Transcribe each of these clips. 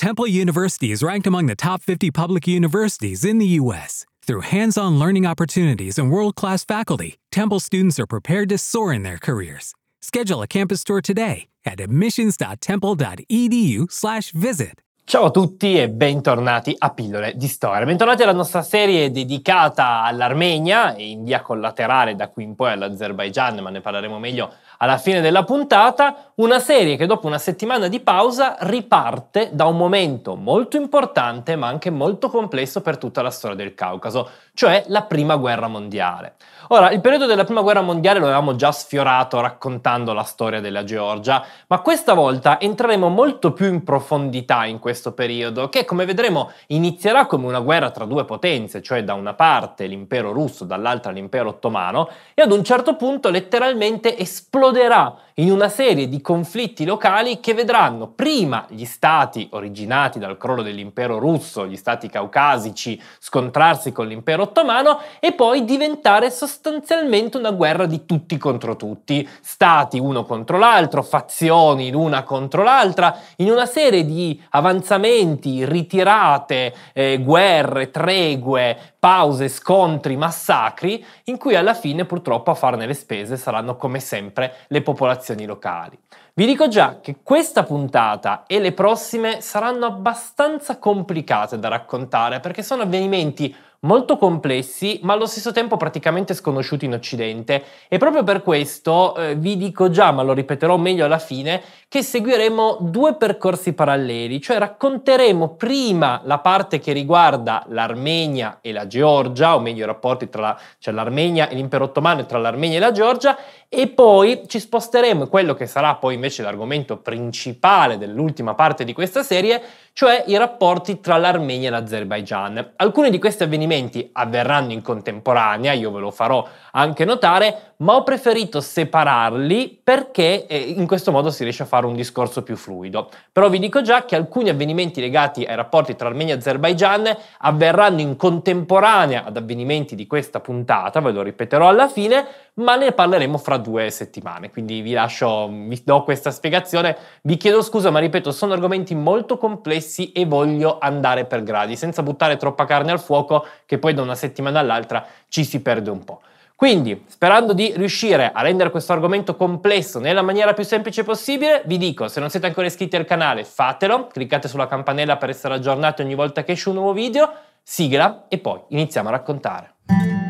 Temple University is ranked among the top 50 public universities in the U.S. Through hands on learning opportunities and world class faculty, Temple students are prepared to soar in their careers. Schedule a campus tour today at admissions.temple.edu/slash visit. Ciao a tutti e bentornati a Pillole di Storia. Bentornati alla nostra serie dedicata all'Armenia e in via collaterale da qui in poi all'Azerbaigian, ma ne parleremo meglio alla fine della puntata, una serie che dopo una settimana di pausa riparte da un momento molto importante ma anche molto complesso per tutta la storia del Caucaso, cioè la Prima Guerra Mondiale. Ora, il periodo della Prima Guerra Mondiale lo avevamo già sfiorato raccontando la storia della Georgia, ma questa volta entreremo molto più in profondità in questo periodo, che come vedremo inizierà come una guerra tra due potenze, cioè da una parte l'impero russo, dall'altra l'impero ottomano, e ad un certo punto letteralmente esploderà in una serie di conflitti locali che vedranno prima gli stati originati dal crollo dell'impero russo, gli stati caucasici, scontrarsi con l'impero ottomano e poi diventare sostanzialmente una guerra di tutti contro tutti, stati uno contro l'altro, fazioni l'una contro l'altra, in una serie di avanzamenti, ritirate, eh, guerre, tregue, pause, scontri, massacri, in cui alla fine purtroppo a farne le spese saranno come sempre le popolazioni locali. Vi dico già che questa puntata e le prossime saranno abbastanza complicate da raccontare perché sono avvenimenti molto complessi ma allo stesso tempo praticamente sconosciuti in Occidente e proprio per questo eh, vi dico già, ma lo ripeterò meglio alla fine, che seguiremo due percorsi paralleli, cioè racconteremo prima la parte che riguarda l'Armenia e la Georgia, o meglio i rapporti tra la, cioè l'Armenia e l'impero ottomano e tra l'Armenia e la Georgia, e poi ci sposteremo quello che sarà poi invece l'argomento principale dell'ultima parte di questa serie, cioè i rapporti tra l'Armenia e l'Azerbaigian. Alcuni di questi avvenimenti avverranno in contemporanea, io ve lo farò anche notare, ma ho preferito separarli perché eh, in questo modo si riesce a fare un discorso più fluido. Però vi dico già che alcuni avvenimenti legati ai rapporti tra Armenia e Azerbaigian avverranno in contemporanea ad avvenimenti di questa puntata, ve lo ripeterò alla fine, ma ne parleremo fra due settimane. Quindi vi lascio, vi do questa spiegazione. Vi chiedo scusa, ma ripeto, sono argomenti molto complessi e voglio andare per gradi, senza buttare troppa carne al fuoco, che poi da una settimana all'altra ci si perde un po'. Quindi, sperando di riuscire a rendere questo argomento complesso nella maniera più semplice possibile, vi dico, se non siete ancora iscritti al canale, fatelo, cliccate sulla campanella per essere aggiornati ogni volta che esce un nuovo video, sigla e poi iniziamo a raccontare.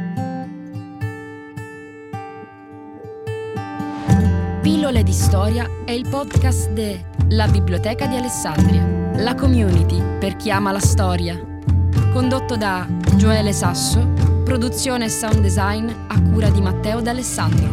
Pillole di storia è il podcast de La Biblioteca di Alessandria, la community per chi ama la storia. Condotto da Gioele Sasso Produzione e sound design a cura di Matteo D'Alessandro.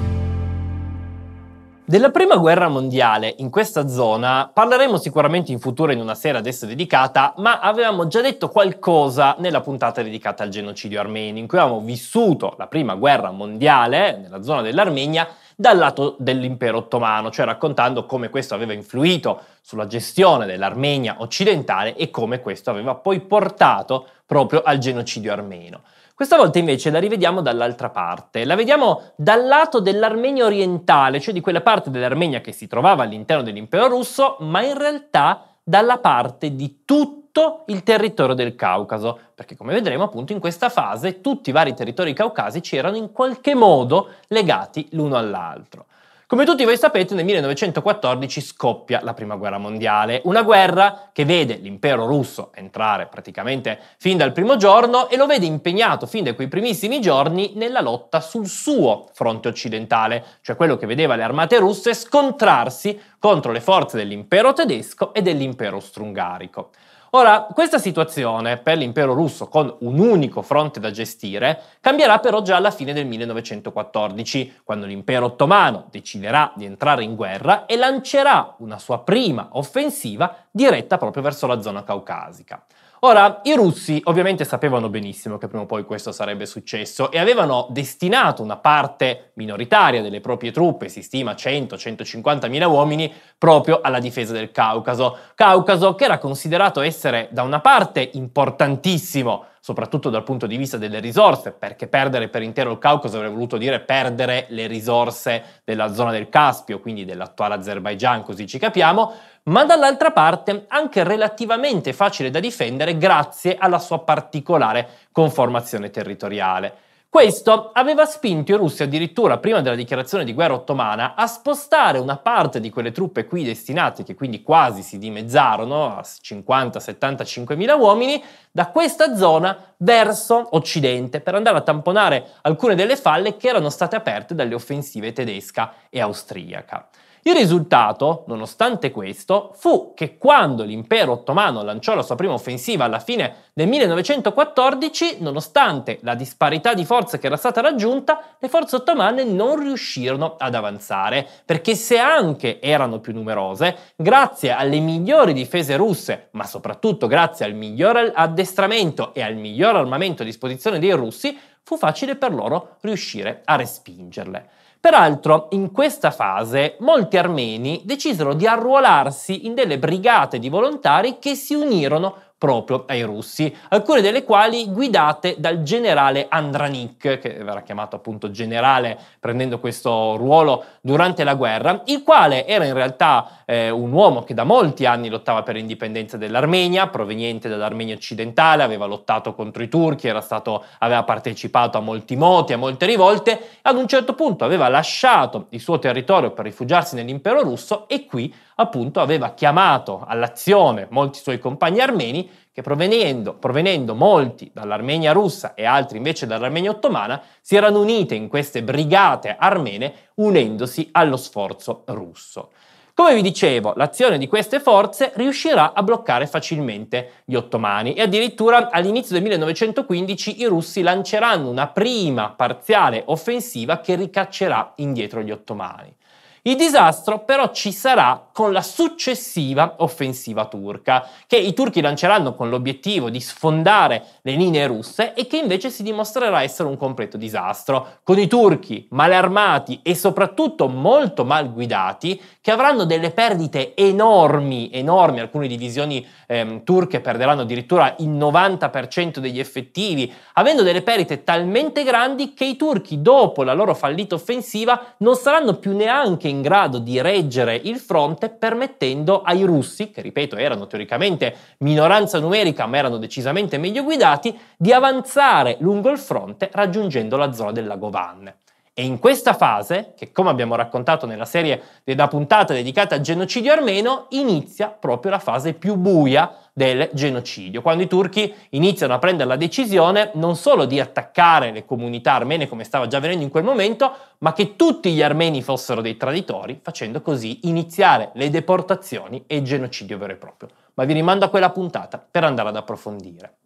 Della prima guerra mondiale in questa zona parleremo sicuramente in futuro in una serie adesso dedicata, ma avevamo già detto qualcosa nella puntata dedicata al genocidio armenio, in cui avevamo vissuto la prima guerra mondiale nella zona dell'Armenia dal lato dell'impero ottomano, cioè raccontando come questo aveva influito sulla gestione dell'Armenia occidentale e come questo aveva poi portato proprio al genocidio armeno. Questa volta invece la rivediamo dall'altra parte, la vediamo dal lato dell'Armenia orientale, cioè di quella parte dell'Armenia che si trovava all'interno dell'impero russo, ma in realtà dalla parte di tutto il territorio del Caucaso, perché come vedremo appunto in questa fase tutti i vari territori caucasici erano in qualche modo legati l'uno all'altro. Come tutti voi sapete, nel 1914 scoppia la Prima Guerra Mondiale, una guerra che vede l'impero russo entrare praticamente fin dal primo giorno e lo vede impegnato fin da quei primissimi giorni nella lotta sul suo fronte occidentale, cioè quello che vedeva le armate russe scontrarsi contro le forze dell'impero tedesco e dell'impero austro-ungarico. Ora, questa situazione per l'impero russo con un unico fronte da gestire cambierà però già alla fine del 1914, quando l'impero ottomano deciderà di entrare in guerra e lancerà una sua prima offensiva diretta proprio verso la zona caucasica. Ora, i russi ovviamente sapevano benissimo che prima o poi questo sarebbe successo e avevano destinato una parte minoritaria delle proprie truppe, si stima 100-150 mila uomini, proprio alla difesa del Caucaso. Caucaso che era considerato essere da una parte importantissimo, soprattutto dal punto di vista delle risorse, perché perdere per intero il Caucaso avrebbe voluto dire perdere le risorse della zona del Caspio, quindi dell'attuale Azerbaigian, così ci capiamo, ma dall'altra parte anche relativamente facile da difendere grazie alla sua particolare conformazione territoriale. Questo aveva spinto i russi addirittura prima della dichiarazione di guerra ottomana a spostare una parte di quelle truppe qui destinate, che quindi quasi si dimezzarono a 50-75 mila uomini, da questa zona verso occidente per andare a tamponare alcune delle falle che erano state aperte dalle offensive tedesca e austriaca. Il risultato, nonostante questo, fu che quando l'impero ottomano lanciò la sua prima offensiva alla fine del 1914, nonostante la disparità di forze che era stata raggiunta, le forze ottomane non riuscirono ad avanzare, perché se anche erano più numerose, grazie alle migliori difese russe, ma soprattutto grazie al miglior addestramento e al miglior armamento a disposizione dei russi, fu facile per loro riuscire a respingerle. Peraltro, in questa fase, molti armeni decisero di arruolarsi in delle brigate di volontari che si unirono proprio ai russi, alcune delle quali guidate dal generale Andranik, che verrà chiamato appunto generale prendendo questo ruolo durante la guerra, il quale era in realtà eh, un uomo che da molti anni lottava per l'indipendenza dell'Armenia, proveniente dall'Armenia occidentale, aveva lottato contro i turchi, stato, aveva partecipato a molti moti, a molte rivolte, ad un certo punto aveva lasciato il suo territorio per rifugiarsi nell'impero russo e qui appunto aveva chiamato all'azione molti suoi compagni armeni che provenendo, provenendo molti dall'Armenia russa e altri invece dall'Armenia ottomana si erano unite in queste brigate armene unendosi allo sforzo russo. Come vi dicevo, l'azione di queste forze riuscirà a bloccare facilmente gli ottomani e addirittura all'inizio del 1915 i russi lanceranno una prima parziale offensiva che ricaccerà indietro gli ottomani. Il disastro però ci sarà con la successiva offensiva turca, che i turchi lanceranno con l'obiettivo di sfondare le linee russe e che invece si dimostrerà essere un completo disastro, con i turchi male armati e soprattutto molto mal guidati, che avranno delle perdite enormi, enormi, alcune divisioni ehm, turche perderanno addirittura il 90% degli effettivi, avendo delle perdite talmente grandi che i turchi dopo la loro fallita offensiva non saranno più neanche in in grado di reggere il fronte permettendo ai russi, che ripeto erano teoricamente minoranza numerica ma erano decisamente meglio guidati, di avanzare lungo il fronte raggiungendo la zona del lago Van. E in questa fase, che come abbiamo raccontato nella serie da puntata dedicata al genocidio armeno, inizia proprio la fase più buia del genocidio, quando i turchi iniziano a prendere la decisione non solo di attaccare le comunità armene come stava già avvenendo in quel momento, ma che tutti gli armeni fossero dei traditori, facendo così iniziare le deportazioni e il genocidio vero e proprio. Ma vi rimando a quella puntata per andare ad approfondire.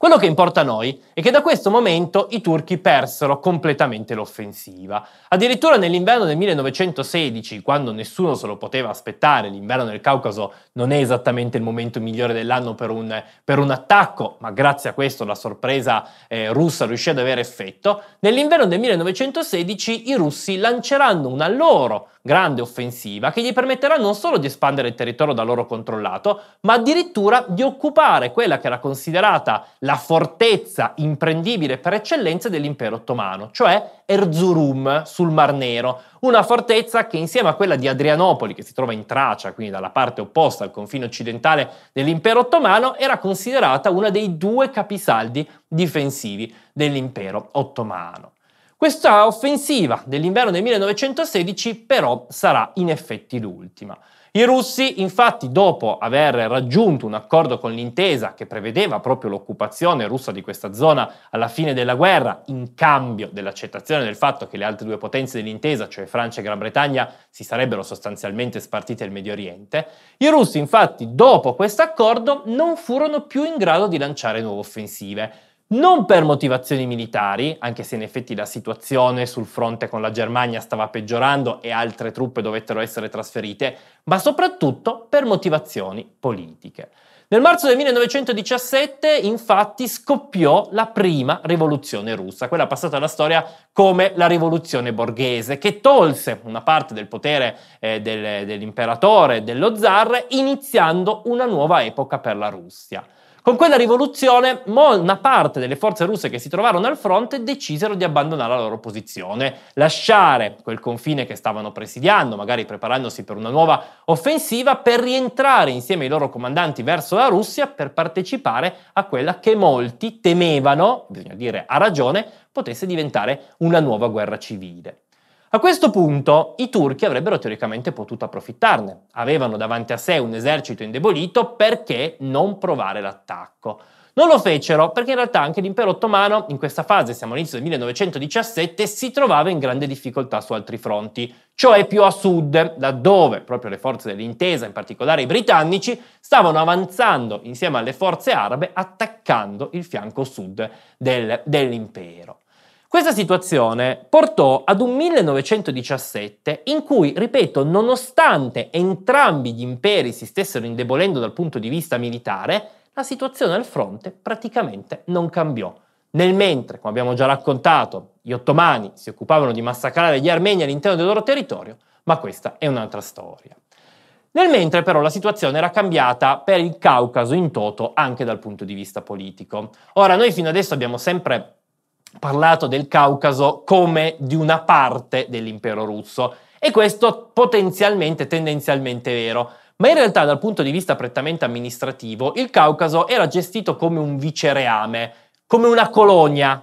Quello che importa a noi è che da questo momento i turchi persero completamente l'offensiva. Addirittura nell'inverno del 1916, quando nessuno se lo poteva aspettare, l'inverno nel Caucaso non è esattamente il momento migliore dell'anno per un, per un attacco, ma grazie a questo la sorpresa eh, russa riuscì ad avere effetto, nell'inverno del 1916 i russi lanceranno una loro grande offensiva che gli permetterà non solo di espandere il territorio da loro controllato, ma addirittura di occupare quella che era considerata la fortezza imprendibile per eccellenza dell'impero ottomano, cioè Erzurum sul Mar Nero, una fortezza che insieme a quella di Adrianopoli, che si trova in Tracia, quindi dalla parte opposta al confine occidentale dell'impero ottomano, era considerata una dei due capisaldi difensivi dell'impero ottomano. Questa offensiva dell'inverno del 1916 però sarà in effetti l'ultima. I russi, infatti, dopo aver raggiunto un accordo con l'intesa che prevedeva proprio l'occupazione russa di questa zona alla fine della guerra, in cambio dell'accettazione del fatto che le altre due potenze dell'intesa, cioè Francia e Gran Bretagna, si sarebbero sostanzialmente spartite il Medio Oriente, i russi, infatti, dopo questo accordo non furono più in grado di lanciare nuove offensive non per motivazioni militari, anche se in effetti la situazione sul fronte con la Germania stava peggiorando e altre truppe dovettero essere trasferite, ma soprattutto per motivazioni politiche. Nel marzo del 1917 infatti scoppiò la prima rivoluzione russa, quella passata alla storia come la rivoluzione borghese, che tolse una parte del potere eh, del, dell'imperatore dello zar, iniziando una nuova epoca per la Russia. Con quella rivoluzione, una parte delle forze russe che si trovarono al fronte decisero di abbandonare la loro posizione, lasciare quel confine che stavano presidiando, magari preparandosi per una nuova offensiva per rientrare insieme ai loro comandanti verso la Russia per partecipare a quella che molti temevano, bisogna dire a ragione, potesse diventare una nuova guerra civile. A questo punto i turchi avrebbero teoricamente potuto approfittarne. Avevano davanti a sé un esercito indebolito, perché non provare l'attacco? Non lo fecero perché in realtà anche l'impero ottomano, in questa fase, siamo all'inizio del 1917, si trovava in grande difficoltà su altri fronti, cioè più a sud, laddove proprio le forze dell'intesa, in particolare i britannici, stavano avanzando insieme alle forze arabe attaccando il fianco sud del, dell'impero. Questa situazione portò ad un 1917 in cui, ripeto, nonostante entrambi gli imperi si stessero indebolendo dal punto di vista militare, la situazione al fronte praticamente non cambiò. Nel mentre, come abbiamo già raccontato, gli ottomani si occupavano di massacrare gli armeni all'interno del loro territorio, ma questa è un'altra storia. Nel mentre però la situazione era cambiata per il Caucaso in toto anche dal punto di vista politico. Ora, noi fino adesso abbiamo sempre parlato del Caucaso come di una parte dell'impero russo e questo potenzialmente, tendenzialmente vero. Ma in realtà dal punto di vista prettamente amministrativo il Caucaso era gestito come un vicereame, come una colonia,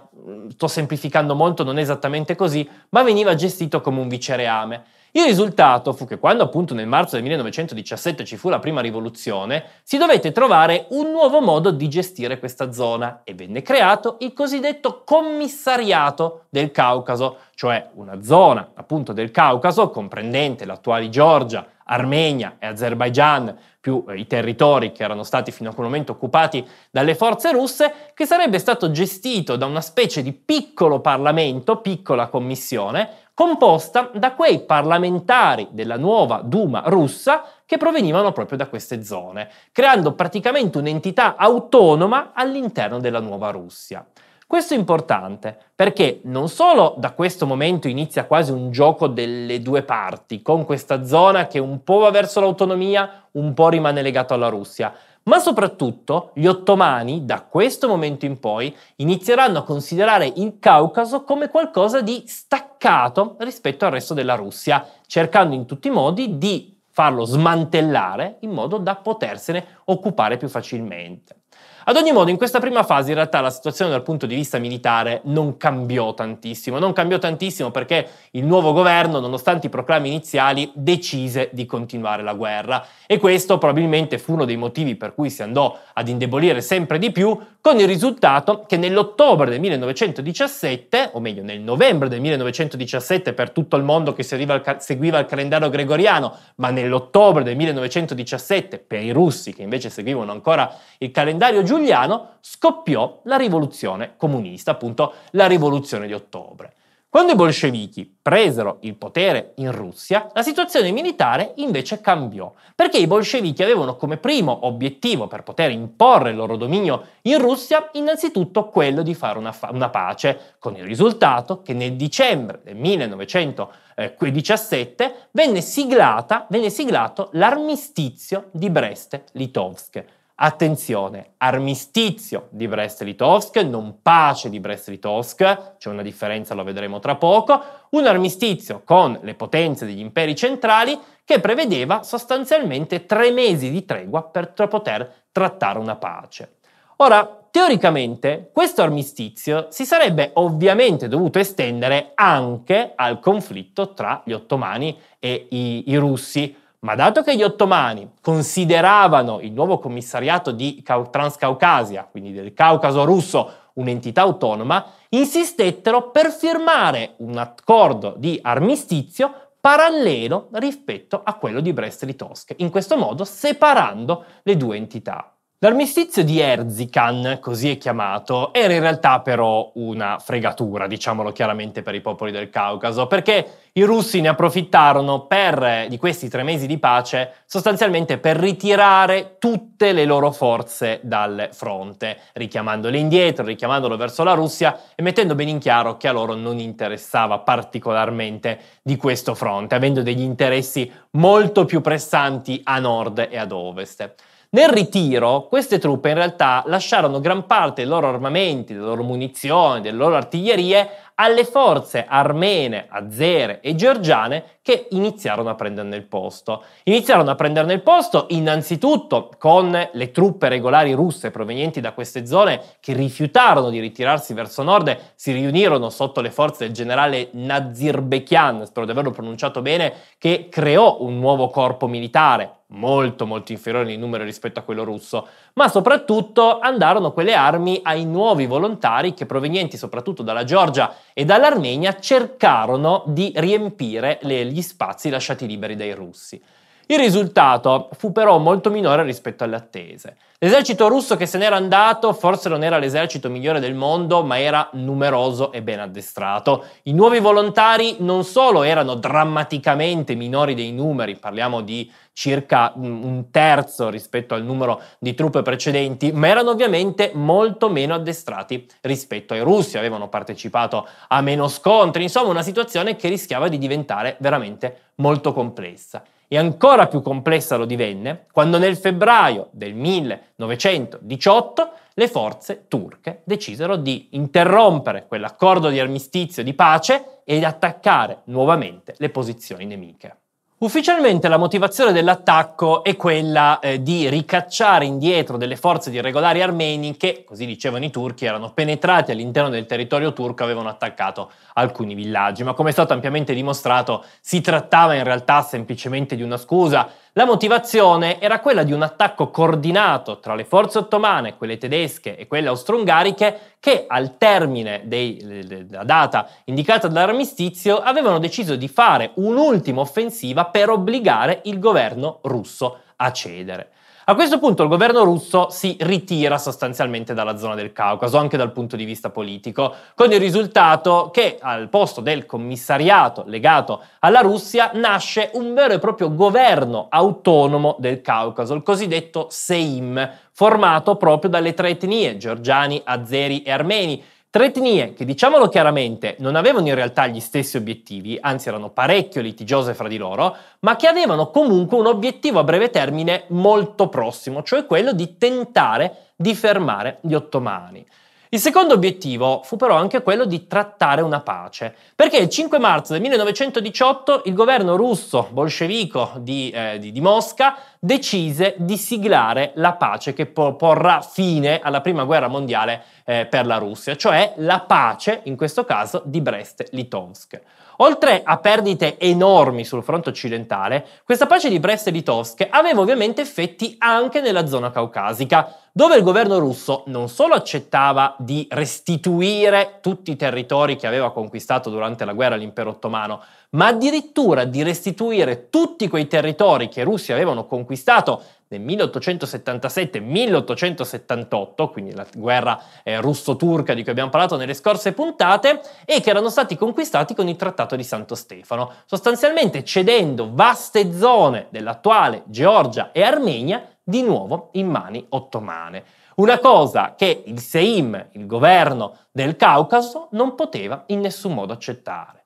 sto semplificando molto, non è esattamente così, ma veniva gestito come un vicereame. Il risultato fu che quando appunto nel marzo del 1917 ci fu la prima rivoluzione, si dovette trovare un nuovo modo di gestire questa zona e venne creato il cosiddetto commissariato del Caucaso, cioè una zona appunto del Caucaso comprendente l'attuale Georgia, Armenia e Azerbaigian, più eh, i territori che erano stati fino a quel momento occupati dalle forze russe, che sarebbe stato gestito da una specie di piccolo Parlamento, piccola commissione, composta da quei parlamentari della nuova Duma russa che provenivano proprio da queste zone, creando praticamente un'entità autonoma all'interno della nuova Russia. Questo è importante perché non solo da questo momento inizia quasi un gioco delle due parti, con questa zona che un po' va verso l'autonomia, un po' rimane legato alla Russia, ma soprattutto gli ottomani da questo momento in poi inizieranno a considerare il Caucaso come qualcosa di staccato rispetto al resto della Russia, cercando in tutti i modi di farlo smantellare in modo da potersene occupare più facilmente. Ad ogni modo, in questa prima fase in realtà la situazione dal punto di vista militare non cambiò tantissimo, non cambiò tantissimo perché il nuovo governo, nonostante i proclami iniziali, decise di continuare la guerra. E questo probabilmente fu uno dei motivi per cui si andò ad indebolire sempre di più, con il risultato che nell'ottobre del 1917, o meglio nel novembre del 1917 per tutto il mondo che seguiva il calendario gregoriano, ma nell'ottobre del 1917 per i russi che invece seguivano ancora il calendario giuliano, giuliano scoppiò la rivoluzione comunista, appunto la rivoluzione di ottobre. Quando i bolscevichi presero il potere in Russia, la situazione militare invece cambiò, perché i bolscevichi avevano come primo obiettivo per poter imporre il loro dominio in Russia innanzitutto quello di fare una, fa- una pace, con il risultato che nel dicembre del 1917 venne, siglata, venne siglato l'armistizio di Brest-Litovsk Attenzione, armistizio di Brest-Litovsk, non pace di Brest-Litovsk, c'è una differenza, lo vedremo tra poco, un armistizio con le potenze degli imperi centrali che prevedeva sostanzialmente tre mesi di tregua per poter trattare una pace. Ora, teoricamente, questo armistizio si sarebbe ovviamente dovuto estendere anche al conflitto tra gli ottomani e i, i russi, ma dato che gli ottomani consideravano il nuovo commissariato di Transcaucasia, quindi del Caucaso russo, un'entità autonoma, insistettero per firmare un accordo di armistizio parallelo rispetto a quello di Brest-Litovsk, in questo modo separando le due entità. L'armistizio di Erzican, così è chiamato, era in realtà però una fregatura, diciamolo chiaramente per i popoli del Caucaso, perché i russi ne approfittarono per, di questi tre mesi di pace sostanzialmente per ritirare tutte le loro forze dal fronte, richiamandole indietro, richiamandolo verso la Russia e mettendo ben in chiaro che a loro non interessava particolarmente di questo fronte, avendo degli interessi molto più pressanti a nord e ad ovest. Nel ritiro, queste truppe in realtà lasciarono gran parte dei loro armamenti, delle loro munizioni, delle loro artiglierie alle forze armene, azere e georgiane che iniziarono a prenderne il posto. Iniziarono a prenderne il posto innanzitutto con le truppe regolari russe provenienti da queste zone che rifiutarono di ritirarsi verso nord, si riunirono sotto le forze del generale Nazirbekian, spero di averlo pronunciato bene, che creò un nuovo corpo militare molto molto inferiore in numero rispetto a quello russo, ma soprattutto andarono quelle armi ai nuovi volontari che provenienti soprattutto dalla Georgia e dall'Armenia cercarono di riempire le, gli spazi lasciati liberi dai russi. Il risultato fu però molto minore rispetto alle attese. L'esercito russo che se n'era andato forse non era l'esercito migliore del mondo, ma era numeroso e ben addestrato. I nuovi volontari non solo erano drammaticamente minori dei numeri, parliamo di circa un terzo rispetto al numero di truppe precedenti, ma erano ovviamente molto meno addestrati rispetto ai russi, avevano partecipato a meno scontri, insomma una situazione che rischiava di diventare veramente molto complessa e ancora più complessa lo divenne quando nel febbraio del 1918 le forze turche decisero di interrompere quell'accordo di armistizio di pace e di attaccare nuovamente le posizioni nemiche. Ufficialmente la motivazione dell'attacco è quella eh, di ricacciare indietro delle forze di irregolari armeni che, così dicevano i turchi, erano penetrati all'interno del territorio turco e avevano attaccato alcuni villaggi, ma come è stato ampiamente dimostrato si trattava in realtà semplicemente di una scusa la motivazione era quella di un attacco coordinato tra le forze ottomane, quelle tedesche e quelle austro-ungariche, che al termine della data indicata dall'armistizio avevano deciso di fare un'ultima offensiva per obbligare il governo russo a cedere. A questo punto il governo russo si ritira sostanzialmente dalla zona del Caucaso, anche dal punto di vista politico, con il risultato che al posto del commissariato legato alla Russia nasce un vero e proprio governo autonomo del Caucaso, il cosiddetto Seim, formato proprio dalle tre etnie, georgiani, azeri e armeni, Tre etnie che, diciamolo chiaramente, non avevano in realtà gli stessi obiettivi, anzi erano parecchio litigiose fra di loro, ma che avevano comunque un obiettivo a breve termine molto prossimo, cioè quello di tentare di fermare gli ottomani. Il secondo obiettivo fu però anche quello di trattare una pace, perché il 5 marzo del 1918 il governo russo bolscevico di, eh, di, di Mosca decise di siglare la pace che porrà fine alla prima guerra mondiale eh, per la Russia, cioè la pace, in questo caso, di Brest-Litovsk. Oltre a perdite enormi sul fronte occidentale, questa pace di Brest-Litovsk aveva ovviamente effetti anche nella zona caucasica, dove il governo russo non solo accettava di restituire tutti i territori che aveva conquistato durante la guerra all'impero ottomano, ma addirittura di restituire tutti quei territori che i russi avevano conquistato nel 1877-1878, quindi la guerra eh, russo-turca di cui abbiamo parlato nelle scorse puntate, e che erano stati conquistati con il Trattato di Santo Stefano, sostanzialmente cedendo vaste zone dell'attuale Georgia e Armenia di nuovo in mani ottomane. Una cosa che il Seim, il governo del Caucaso, non poteva in nessun modo accettare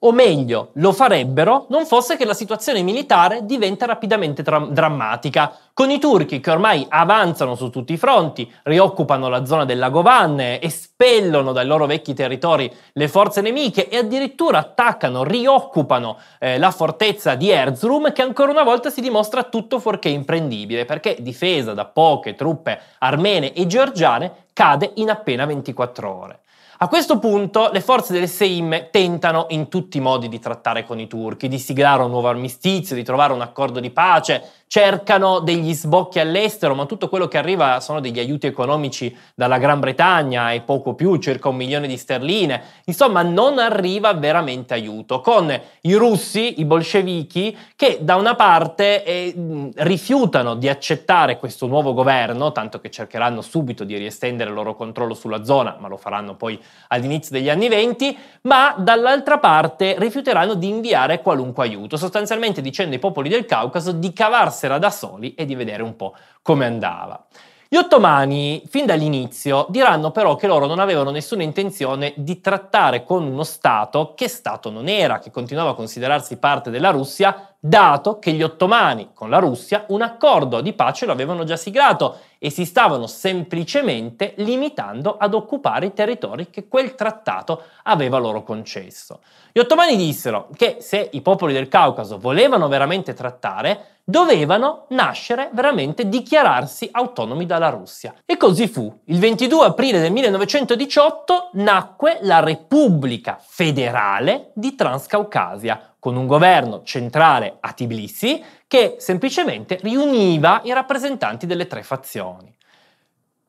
o meglio, lo farebbero non fosse che la situazione militare diventa rapidamente tra- drammatica, con i turchi che ormai avanzano su tutti i fronti, rioccupano la zona del lago Van, espellono dai loro vecchi territori le forze nemiche e addirittura attaccano, rioccupano eh, la fortezza di Erzurum che ancora una volta si dimostra tutto fuorché imprendibile perché difesa da poche truppe armene e georgiane cade in appena 24 ore. A questo punto le forze del Seim tentano in tutti i modi di trattare con i turchi, di siglare un nuovo armistizio, di trovare un accordo di pace, cercano degli sbocchi all'estero, ma tutto quello che arriva sono degli aiuti economici dalla Gran Bretagna e poco più, circa un milione di sterline. Insomma, non arriva veramente aiuto, con i russi, i bolscevichi, che da una parte eh, rifiutano di accettare questo nuovo governo, tanto che cercheranno subito di riestendere il loro controllo sulla zona, ma lo faranno poi all'inizio degli anni venti, ma dall'altra parte rifiuteranno di inviare qualunque aiuto, sostanzialmente dicendo ai popoli del Caucaso di cavarsi andarsela da soli e di vedere un po' come andava. Gli ottomani, fin dall'inizio, diranno però che loro non avevano nessuna intenzione di trattare con uno Stato che Stato non era, che continuava a considerarsi parte della Russia, dato che gli ottomani con la Russia un accordo di pace lo avevano già siglato e si stavano semplicemente limitando ad occupare i territori che quel trattato aveva loro concesso. Gli ottomani dissero che se i popoli del Caucaso volevano veramente trattare, dovevano nascere veramente, dichiararsi autonomi dalla Russia. E così fu. Il 22 aprile del 1918 nacque la Repubblica Federale di Transcaucasia, con un governo centrale a Tbilisi che semplicemente riuniva i rappresentanti delle tre fazioni.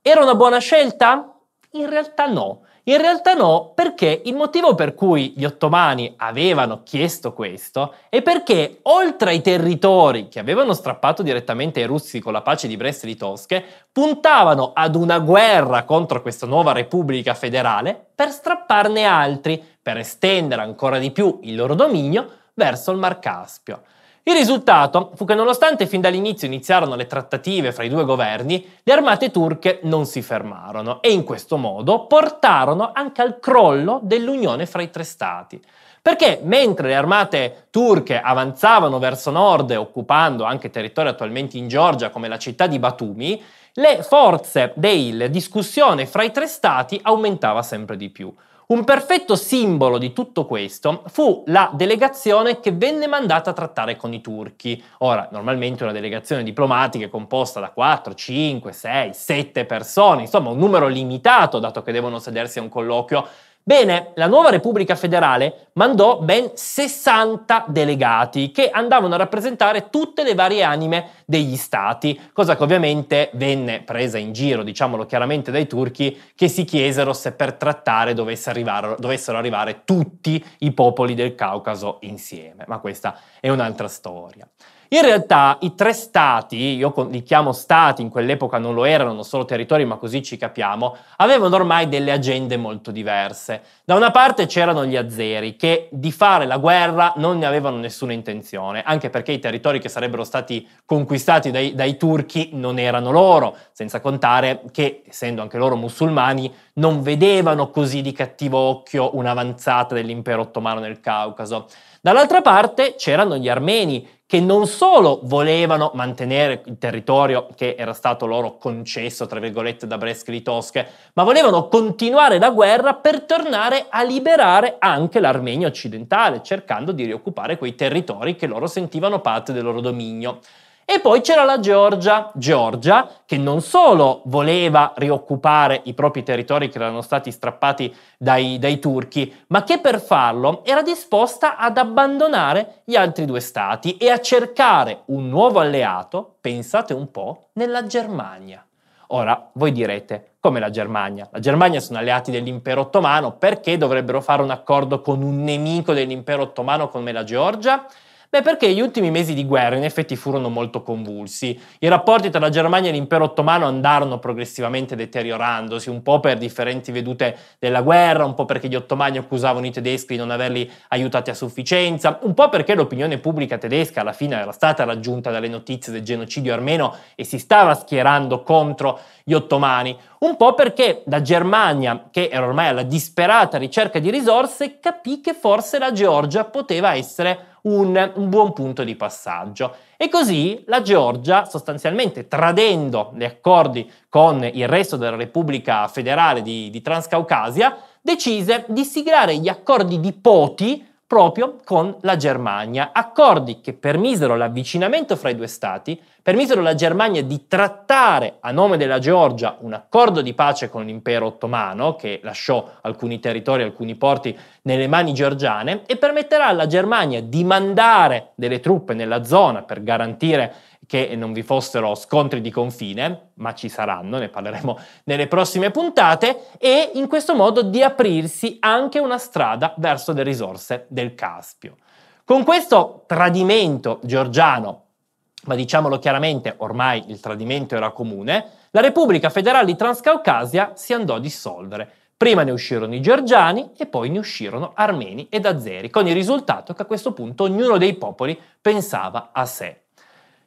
Era una buona scelta? In realtà no. In realtà no, perché il motivo per cui gli ottomani avevano chiesto questo è perché oltre ai territori che avevano strappato direttamente ai russi con la pace di Brest-Litovsk, puntavano ad una guerra contro questa nuova Repubblica federale per strapparne altri, per estendere ancora di più il loro dominio verso il Mar Caspio. Il risultato fu che nonostante fin dall'inizio iniziarono le trattative fra i due governi, le armate turche non si fermarono e in questo modo portarono anche al crollo dell'unione fra i tre stati. Perché mentre le armate turche avanzavano verso nord, occupando anche territori attualmente in Georgia come la città di Batumi, le forze della discussione fra i tre stati aumentava sempre di più. Un perfetto simbolo di tutto questo fu la delegazione che venne mandata a trattare con i turchi. Ora, normalmente una delegazione diplomatica è composta da 4, 5, 6, 7 persone, insomma un numero limitato dato che devono sedersi a un colloquio Bene, la nuova Repubblica federale mandò ben 60 delegati che andavano a rappresentare tutte le varie anime degli stati, cosa che ovviamente venne presa in giro, diciamolo chiaramente, dai turchi che si chiesero se per trattare dovesse arrivare, dovessero arrivare tutti i popoli del Caucaso insieme, ma questa è un'altra storia. In realtà i tre stati, io li chiamo stati, in quell'epoca non lo erano, non solo territori, ma così ci capiamo, avevano ormai delle agende molto diverse. Da una parte c'erano gli azeri, che di fare la guerra non ne avevano nessuna intenzione, anche perché i territori che sarebbero stati conquistati dai, dai turchi non erano loro, senza contare che, essendo anche loro musulmani, non vedevano così di cattivo occhio un'avanzata dell'impero ottomano nel Caucaso. Dall'altra parte c'erano gli armeni, che non solo volevano mantenere il territorio che era stato loro concesso, tra virgolette, da Brest-Litovsk, ma volevano continuare la guerra per tornare a liberare anche l'Armenia occidentale, cercando di rioccupare quei territori che loro sentivano parte del loro dominio. E poi c'era la Georgia, Georgia che non solo voleva rioccupare i propri territori che erano stati strappati dai, dai, turchi, ma che per farlo era disposta ad abbandonare gli altri due stati e a cercare un nuovo alleato, pensate un po', nella Germania. Ora, voi direte, come la Germania? La Germania sono alleati dell'impero ottomano, perché dovrebbero fare un accordo con un nemico dell'impero ottomano come la Georgia? Beh, perché gli ultimi mesi di guerra in effetti furono molto convulsi. I rapporti tra la Germania e l'impero ottomano andarono progressivamente deteriorandosi, un po' per differenti vedute della guerra, un po' perché gli ottomani accusavano i tedeschi di non averli aiutati a sufficienza, un po' perché l'opinione pubblica tedesca alla fine era stata raggiunta dalle notizie del genocidio armeno e si stava schierando contro gli ottomani, un po' perché la Germania, che era ormai alla disperata ricerca di risorse, capì che forse la Georgia poteva essere un, un, buon punto di passaggio. E così la Georgia, sostanzialmente tradendo gli accordi con il resto della Repubblica federale di, di Transcaucasia, decise di siglare gli accordi di Poti proprio con la Germania, accordi che permisero l'avvicinamento fra i due stati, permisero alla Germania di trattare a nome della Georgia un accordo di pace con l'impero ottomano, che lasciò alcuni territori, alcuni porti nelle mani georgiane, e permetterà alla Germania di mandare delle truppe nella zona per garantire che non vi fossero scontri di confine, ma ci saranno, ne parleremo nelle prossime puntate, e in questo modo di aprirsi anche una strada verso le risorse del Caspio. Con questo tradimento georgiano, ma diciamolo chiaramente, ormai il tradimento era comune, la Repubblica Federale di Transcaucasia si andò a dissolvere. Prima ne uscirono i georgiani e poi ne uscirono armeni ed azeri, con il risultato che a questo punto ognuno dei popoli pensava a sé.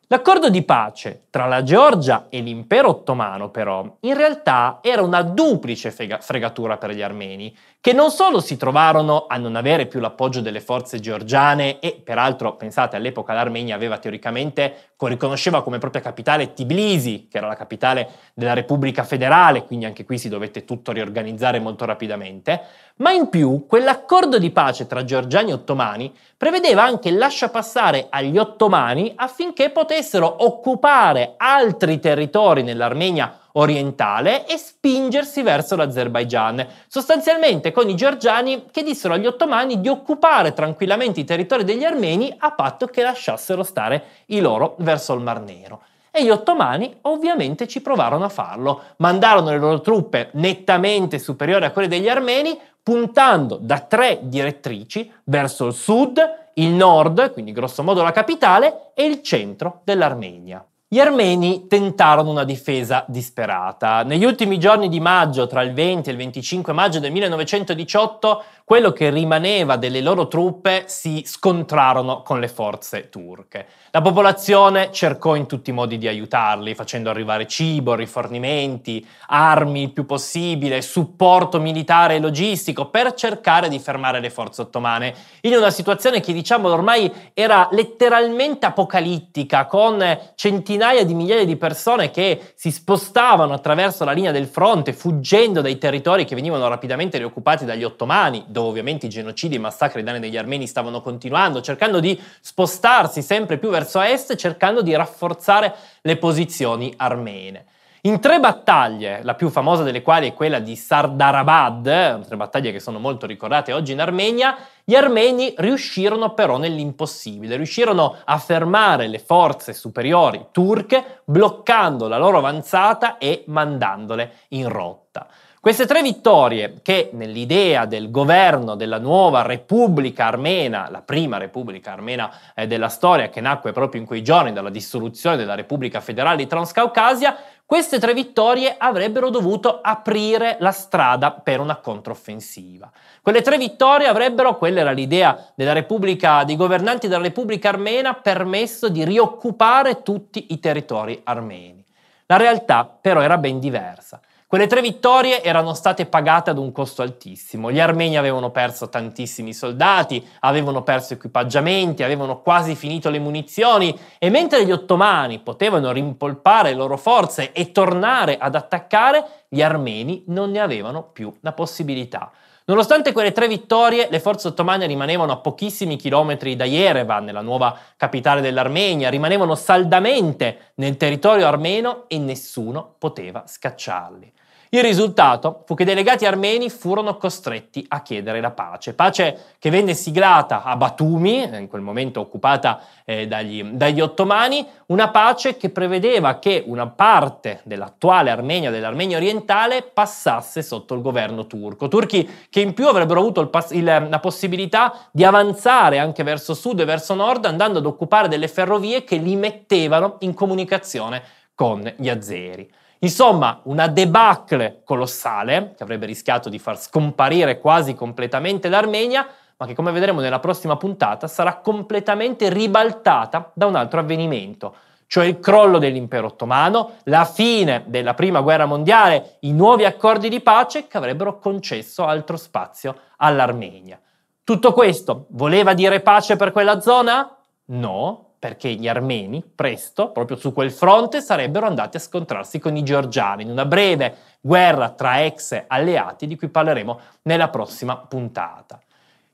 L'accordo di pace tra la Georgia e l'impero ottomano, però, in realtà era una duplice fregatura per gli armeni, che non solo si trovarono a non avere più l'appoggio delle forze georgiane e peraltro, pensate, all'epoca l'Armenia aveva teoricamente, riconosceva come propria capitale Tbilisi, che era la capitale della Repubblica federale, quindi anche qui si dovette tutto riorganizzare molto rapidamente, ma in più quell'accordo di pace tra georgiani e ottomani prevedeva anche il lasciapassare agli ottomani affinché potessero occupare altri territori nell'Armenia orientale e spingersi verso l'Azerbaigian, sostanzialmente con i georgiani che dissero agli ottomani di occupare tranquillamente i territori degli armeni a patto che lasciassero stare i loro verso il Mar Nero. E gli ottomani ovviamente ci provarono a farlo, mandarono le loro truppe nettamente superiori a quelle degli armeni, puntando da tre direttrici verso il sud, il nord, quindi grosso modo la capitale, e il centro dell'Armenia. Gli armeni tentarono una difesa disperata. Negli ultimi giorni di maggio, tra il 20 e il 25 maggio del 1918, quello che rimaneva delle loro truppe si scontrarono con le forze turche. La popolazione cercò in tutti i modi di aiutarli, facendo arrivare cibo, rifornimenti, armi il più possibile, supporto militare e logistico per cercare di fermare le forze ottomane, in una situazione che diciamo ormai era letteralmente apocalittica, con centinaia di migliaia di persone che si spostavano attraverso la linea del fronte, fuggendo dai territori che venivano rapidamente rioccupati dagli ottomani, dove ovviamente i genocidi e i massacri ai danni degli armeni stavano continuando, cercando di spostarsi sempre più verso est, cercando di rafforzare le posizioni armene. In tre battaglie, la più famosa delle quali è quella di Sardarabad, tre battaglie che sono molto ricordate oggi in Armenia, gli armeni riuscirono però nell'impossibile, riuscirono a fermare le forze superiori turche bloccando la loro avanzata e mandandole in rotta. Queste tre vittorie che nell'idea del governo della nuova Repubblica Armena, la prima Repubblica Armena eh, della storia che nacque proprio in quei giorni dalla dissoluzione della Repubblica Federale di Transcaucasia, queste tre vittorie avrebbero dovuto aprire la strada per una controffensiva. Quelle tre vittorie avrebbero, quella era l'idea dei governanti della Repubblica Armena, permesso di rioccupare tutti i territori armeni. La realtà però era ben diversa. Quelle tre vittorie erano state pagate ad un costo altissimo. Gli armeni avevano perso tantissimi soldati, avevano perso equipaggiamenti, avevano quasi finito le munizioni e mentre gli ottomani potevano rimpolpare le loro forze e tornare ad attaccare, gli armeni non ne avevano più la possibilità. Nonostante quelle tre vittorie, le forze ottomane rimanevano a pochissimi chilometri da Yerevan, la nuova capitale dell'Armenia, rimanevano saldamente nel territorio armeno e nessuno poteva scacciarli. Il risultato fu che i delegati armeni furono costretti a chiedere la pace, pace che venne siglata a Batumi, in quel momento occupata eh, dagli, dagli, ottomani, una pace che prevedeva che una parte dell'attuale Armenia, dell'Armenia orientale, passasse sotto il governo turco. Turchi che in più avrebbero avuto il, il, la possibilità di avanzare anche verso sud e verso nord, andando ad occupare delle ferrovie che li mettevano in comunicazione con gli azeri. Insomma, una debacle colossale che avrebbe rischiato di far scomparire quasi completamente l'Armenia, ma che come vedremo nella prossima puntata sarà completamente ribaltata da un altro avvenimento, cioè il crollo dell'impero ottomano, la fine della prima guerra mondiale, i nuovi accordi di pace che avrebbero concesso altro spazio all'Armenia. Tutto questo voleva dire pace per quella zona? No, perché gli armeni presto, proprio su quel fronte, sarebbero andati a scontrarsi con i georgiani in una breve guerra tra ex alleati di cui parleremo nella prossima puntata.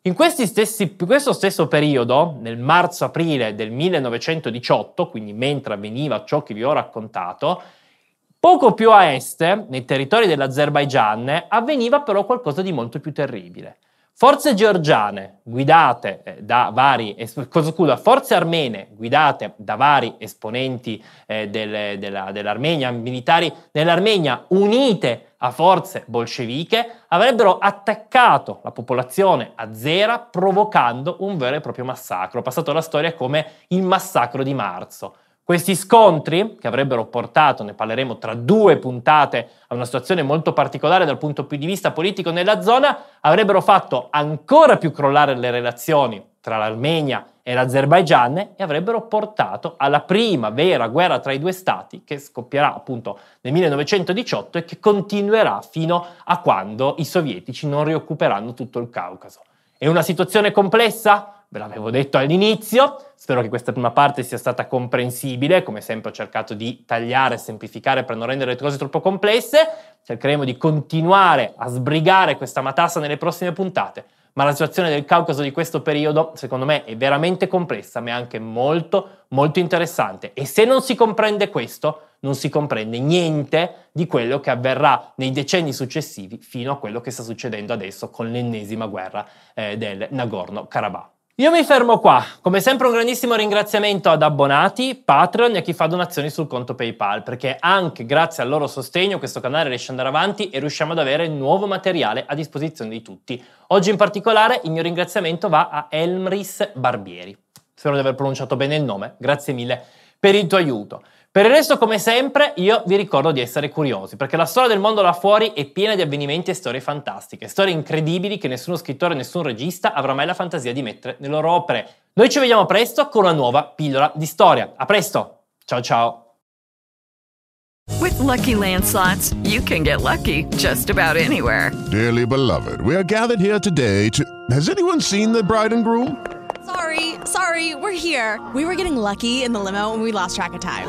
In stessi, questo stesso periodo, nel marzo-aprile del 1918, quindi mentre avveniva ciò che vi ho raccontato, poco più a est, nei territori dell'Azerbaigian, avveniva però qualcosa di molto più terribile. Forze georgiane guidate eh, da vari, scusa, forze armene guidate da vari esponenti eh, del, della, dell'Armenia, militari dell'Armenia unite a forze bolsceviche, avrebbero attaccato la popolazione azera provocando un vero e proprio massacro, passato alla storia come il massacro di marzo. Questi scontri, che avrebbero portato, ne parleremo tra due puntate, a una situazione molto particolare dal punto di vista politico nella zona, avrebbero fatto ancora più crollare le relazioni tra l'Armenia e l'Azerbaigian e avrebbero portato alla prima vera guerra tra i due stati che scoppierà appunto nel 1918 e che continuerà fino a quando i sovietici non rioccuperanno tutto il Caucaso. È una situazione complessa? Ve l'avevo detto all'inizio, spero che questa prima parte sia stata comprensibile, come sempre ho cercato di tagliare semplificare per non rendere le cose troppo complesse, cercheremo di continuare a sbrigare questa matassa nelle prossime puntate, ma la situazione del Caucaso di questo periodo secondo me è veramente complessa, ma è anche molto molto interessante. E se non si comprende questo, non si comprende niente di quello che avverrà nei decenni successivi fino a quello che sta succedendo adesso con l'ennesima guerra eh, del Nagorno-Karabakh. Io mi fermo qua. Come sempre un grandissimo ringraziamento ad abbonati, Patreon e a chi fa donazioni sul conto PayPal, perché anche grazie al loro sostegno questo canale riesce ad andare avanti e riusciamo ad avere nuovo materiale a disposizione di tutti. Oggi in particolare il mio ringraziamento va a Elmris Barbieri. Spero di aver pronunciato bene il nome. Grazie mille per il tuo aiuto. Per il resto, come sempre, io vi ricordo di essere curiosi, perché la storia del mondo là fuori è piena di avvenimenti e storie fantastiche, storie incredibili che nessuno scrittore, nessun regista avrà mai la fantasia di mettere nelle loro opere. Noi ci vediamo presto con una nuova pillola di storia. A presto! Ciao ciao! With lucky landslots, you can get lucky just about anywhere. Dearly beloved, we are gathered here today to. Has anyone seen the bride and groom? Sorry, sorry, we're here. We were getting lucky in the limo and we lost track of time.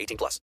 18 plus.